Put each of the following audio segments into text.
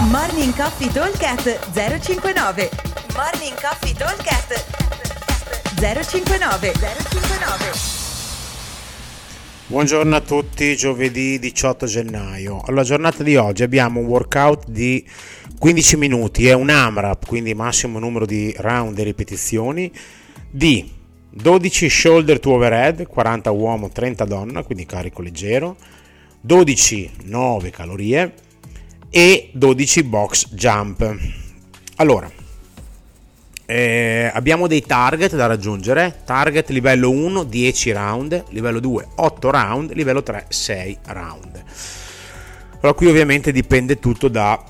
Morning Coffee Talkcast 059 Morning Coffee Talkcast 059 059 Buongiorno a tutti, giovedì 18 gennaio. Alla giornata di oggi abbiamo un workout di 15 minuti, è un AMRAP, quindi massimo numero di round e ripetizioni, di 12 shoulder to overhead, 40 uomo, 30 donna, quindi carico leggero, 12 9 calorie e 12 box jump. Allora, eh, abbiamo dei target da raggiungere. Target livello 1 10 round, livello 2 8 round, livello 3 6 round. Allora qui ovviamente dipende tutto da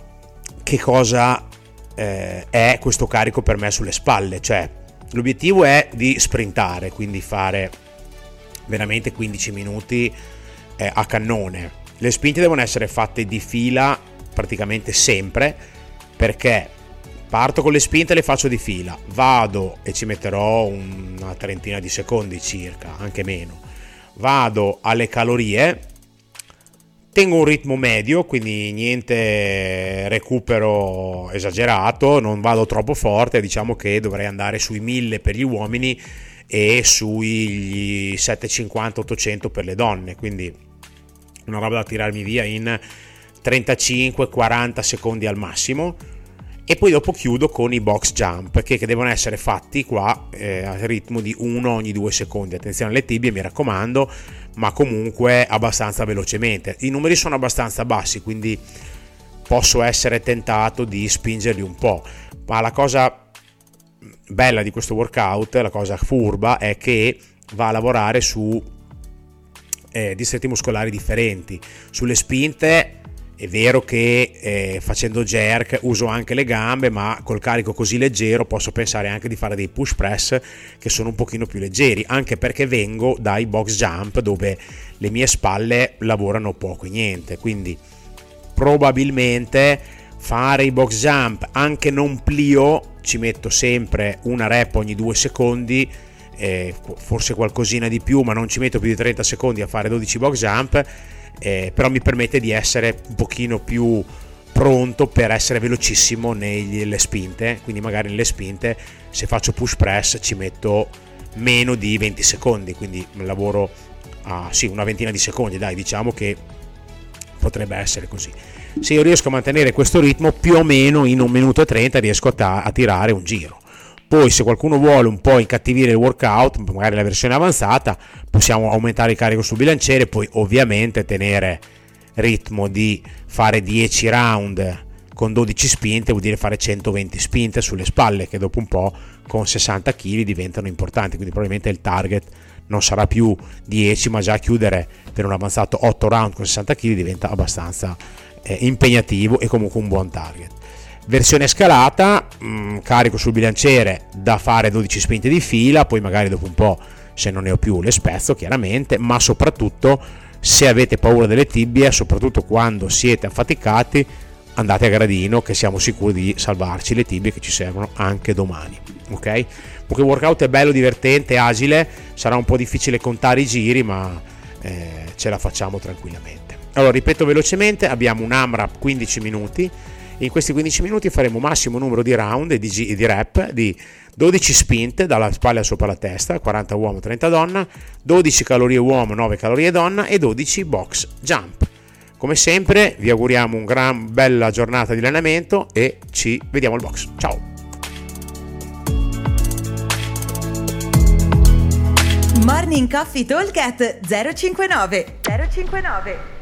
che cosa eh, è questo carico per me sulle spalle, cioè l'obiettivo è di sprintare, quindi fare veramente 15 minuti eh, a cannone. Le spinte devono essere fatte di fila praticamente sempre perché parto con le spinte e le faccio di fila, vado e ci metterò una trentina di secondi circa, anche meno. Vado alle calorie, tengo un ritmo medio, quindi niente recupero esagerato, non vado troppo forte, diciamo che dovrei andare sui 1000 per gli uomini e sui 750-800 per le donne, quindi una roba da tirarmi via in 35-40 secondi al massimo. E poi dopo chiudo con i box jump che, che devono essere fatti qua eh, a ritmo di 1 ogni 2 secondi. Attenzione alle tibie mi raccomando ma comunque abbastanza velocemente. I numeri sono abbastanza bassi quindi posso essere tentato di spingerli un po' ma la cosa bella di questo workout la cosa furba è che va a lavorare su eh, distretti muscolari differenti. Sulle spinte è vero che eh, facendo jerk uso anche le gambe, ma col carico così leggero posso pensare anche di fare dei push press che sono un pochino più leggeri, anche perché vengo dai box jump dove le mie spalle lavorano poco e niente, quindi probabilmente fare i box jump anche non plio, ci metto sempre una rep ogni due secondi, eh, forse qualcosina di più, ma non ci metto più di 30 secondi a fare 12 box jump eh, però mi permette di essere un pochino più pronto per essere velocissimo nelle spinte. Quindi magari nelle spinte se faccio push press ci metto meno di 20 secondi. Quindi lavoro a sì, una ventina di secondi dai diciamo che potrebbe essere così. Se io riesco a mantenere questo ritmo più o meno in un minuto e 30 riesco a, ta- a tirare un giro poi se qualcuno vuole un po' incattivire il workout, magari la versione avanzata, possiamo aumentare il carico sul bilanciere, poi ovviamente tenere ritmo di fare 10 round con 12 spinte vuol dire fare 120 spinte sulle spalle che dopo un po' con 60 kg diventano importanti, quindi probabilmente il target non sarà più 10 ma già chiudere per un avanzato 8 round con 60 kg diventa abbastanza eh, impegnativo e comunque un buon target. Versione scalata, mh, mm, carico sul bilanciere da fare 12 spinte di fila, poi magari dopo un po' se non ne ho più le spezzo chiaramente, ma soprattutto se avete paura delle tibie, soprattutto quando siete affaticati, andate a gradino che siamo sicuri di salvarci le tibie che ci servono anche domani. Ok? Perché workout è bello, divertente, agile, sarà un po' difficile contare i giri, ma eh, ce la facciamo tranquillamente. Allora, ripeto velocemente, abbiamo un AMRAP 15 minuti in questi 15 minuti faremo massimo numero di round e di, di rep di 12 spinte dalla spalla sopra la testa, 40 uomo, 30 donna, 12 calorie uomo, 9 calorie donna e 12 box jump. Come sempre vi auguriamo una gran bella giornata di allenamento e ci vediamo al box. Ciao! Morning Coffee Talk 059 059